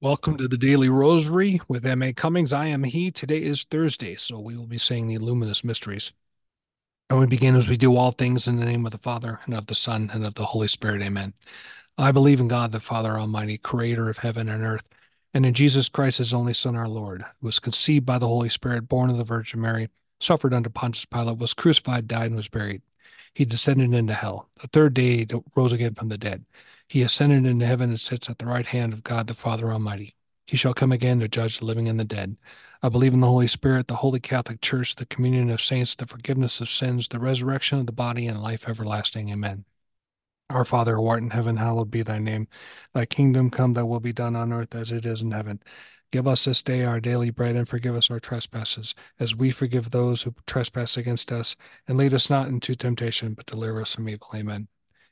Welcome to the Daily Rosary with M.A. Cummings. I am he. Today is Thursday, so we will be saying the luminous mysteries. And we begin as we do all things in the name of the Father, and of the Son, and of the Holy Spirit. Amen. I believe in God, the Father Almighty, creator of heaven and earth, and in Jesus Christ, his only Son, our Lord, who was conceived by the Holy Spirit, born of the Virgin Mary, suffered under Pontius Pilate, was crucified, died, and was buried. He descended into hell. The third day he rose again from the dead. He ascended into heaven and sits at the right hand of God the Father Almighty. He shall come again to judge the living and the dead. I believe in the Holy Spirit, the Holy Catholic Church, the communion of saints, the forgiveness of sins, the resurrection of the body, and life everlasting. Amen. Our Father, who art in heaven, hallowed be thy name. Thy kingdom come, thy will be done on earth as it is in heaven. Give us this day our daily bread, and forgive us our trespasses, as we forgive those who trespass against us. And lead us not into temptation, but deliver us from evil. Amen.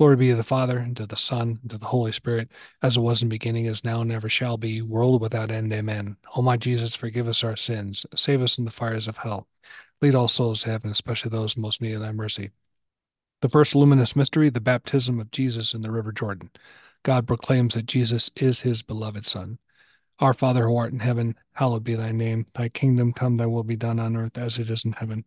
Glory be to the Father, and to the Son, and to the Holy Spirit, as it was in the beginning, is now, and never shall be, world without end. Amen. O my Jesus, forgive us our sins, save us from the fires of hell. Lead all souls to heaven, especially those most need of thy mercy. The first luminous mystery, the baptism of Jesus in the River Jordan. God proclaims that Jesus is his beloved Son. Our Father who art in heaven, hallowed be thy name. Thy kingdom come, thy will be done on earth as it is in heaven.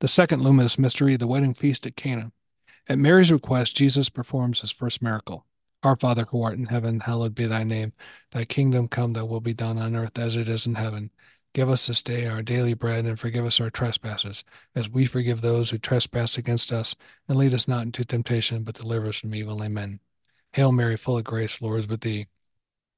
The second luminous mystery, the wedding feast at Cana. At Mary's request, Jesus performs his first miracle. Our Father who art in heaven, hallowed be thy name. Thy kingdom come, thy will be done on earth as it is in heaven. Give us this day our daily bread, and forgive us our trespasses, as we forgive those who trespass against us. And lead us not into temptation, but deliver us from evil. Amen. Hail Mary, full of grace, Lord is with thee.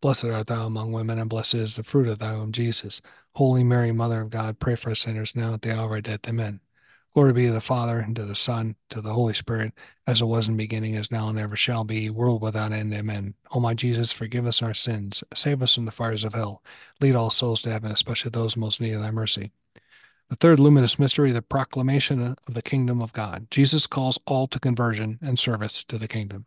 Blessed art thou among women, and blessed is the fruit of thy womb, Jesus. Holy Mary, Mother of God, pray for us sinners now at the hour of our death. Amen. Glory be to the Father, and to the Son, and to the Holy Spirit, as it was in the beginning, is now, and ever shall be, world without end. Amen. O my Jesus, forgive us our sins, save us from the fires of hell, lead all souls to heaven, especially those most need of thy mercy. The third luminous mystery, the proclamation of the kingdom of God. Jesus calls all to conversion and service to the kingdom.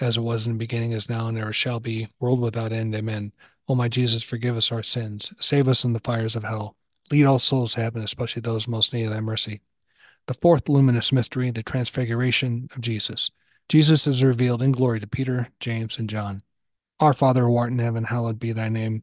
as it was in the beginning, is now, and ever shall be, world without end. Amen. O my Jesus, forgive us our sins, save us from the fires of hell, lead all souls to heaven, especially those most need thy mercy. The fourth luminous mystery, the transfiguration of Jesus. Jesus is revealed in glory to Peter, James, and John. Our Father who art in heaven, hallowed be thy name.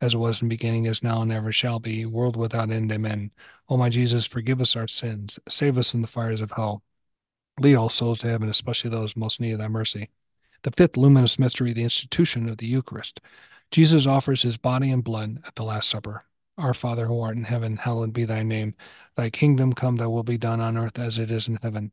as it was in the beginning, is now, and ever shall be, world without end. Amen. O my Jesus, forgive us our sins, save us from the fires of hell. Lead all souls to heaven, especially those most need thy mercy. The fifth luminous mystery, the institution of the Eucharist. Jesus offers his body and blood at the Last Supper. Our Father who art in heaven, hallowed be thy name. Thy kingdom come, thy will be done on earth as it is in heaven.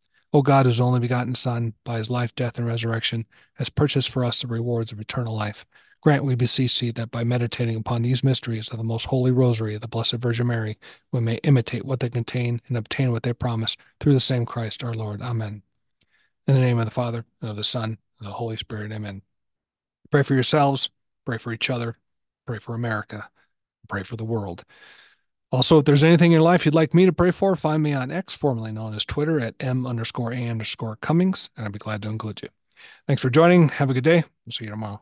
O God, whose only begotten Son, by his life, death, and resurrection, has purchased for us the rewards of eternal life. Grant, we beseech thee, that by meditating upon these mysteries of the most holy rosary of the Blessed Virgin Mary, we may imitate what they contain and obtain what they promise through the same Christ our Lord. Amen. In the name of the Father, and of the Son, and of the Holy Spirit. Amen. Pray for yourselves, pray for each other, pray for America, pray for the world. Also, if there's anything in your life you'd like me to pray for, find me on X, formerly known as Twitter, at M underscore A underscore Cummings, and I'd be glad to include you. Thanks for joining. Have a good day. We'll see you tomorrow.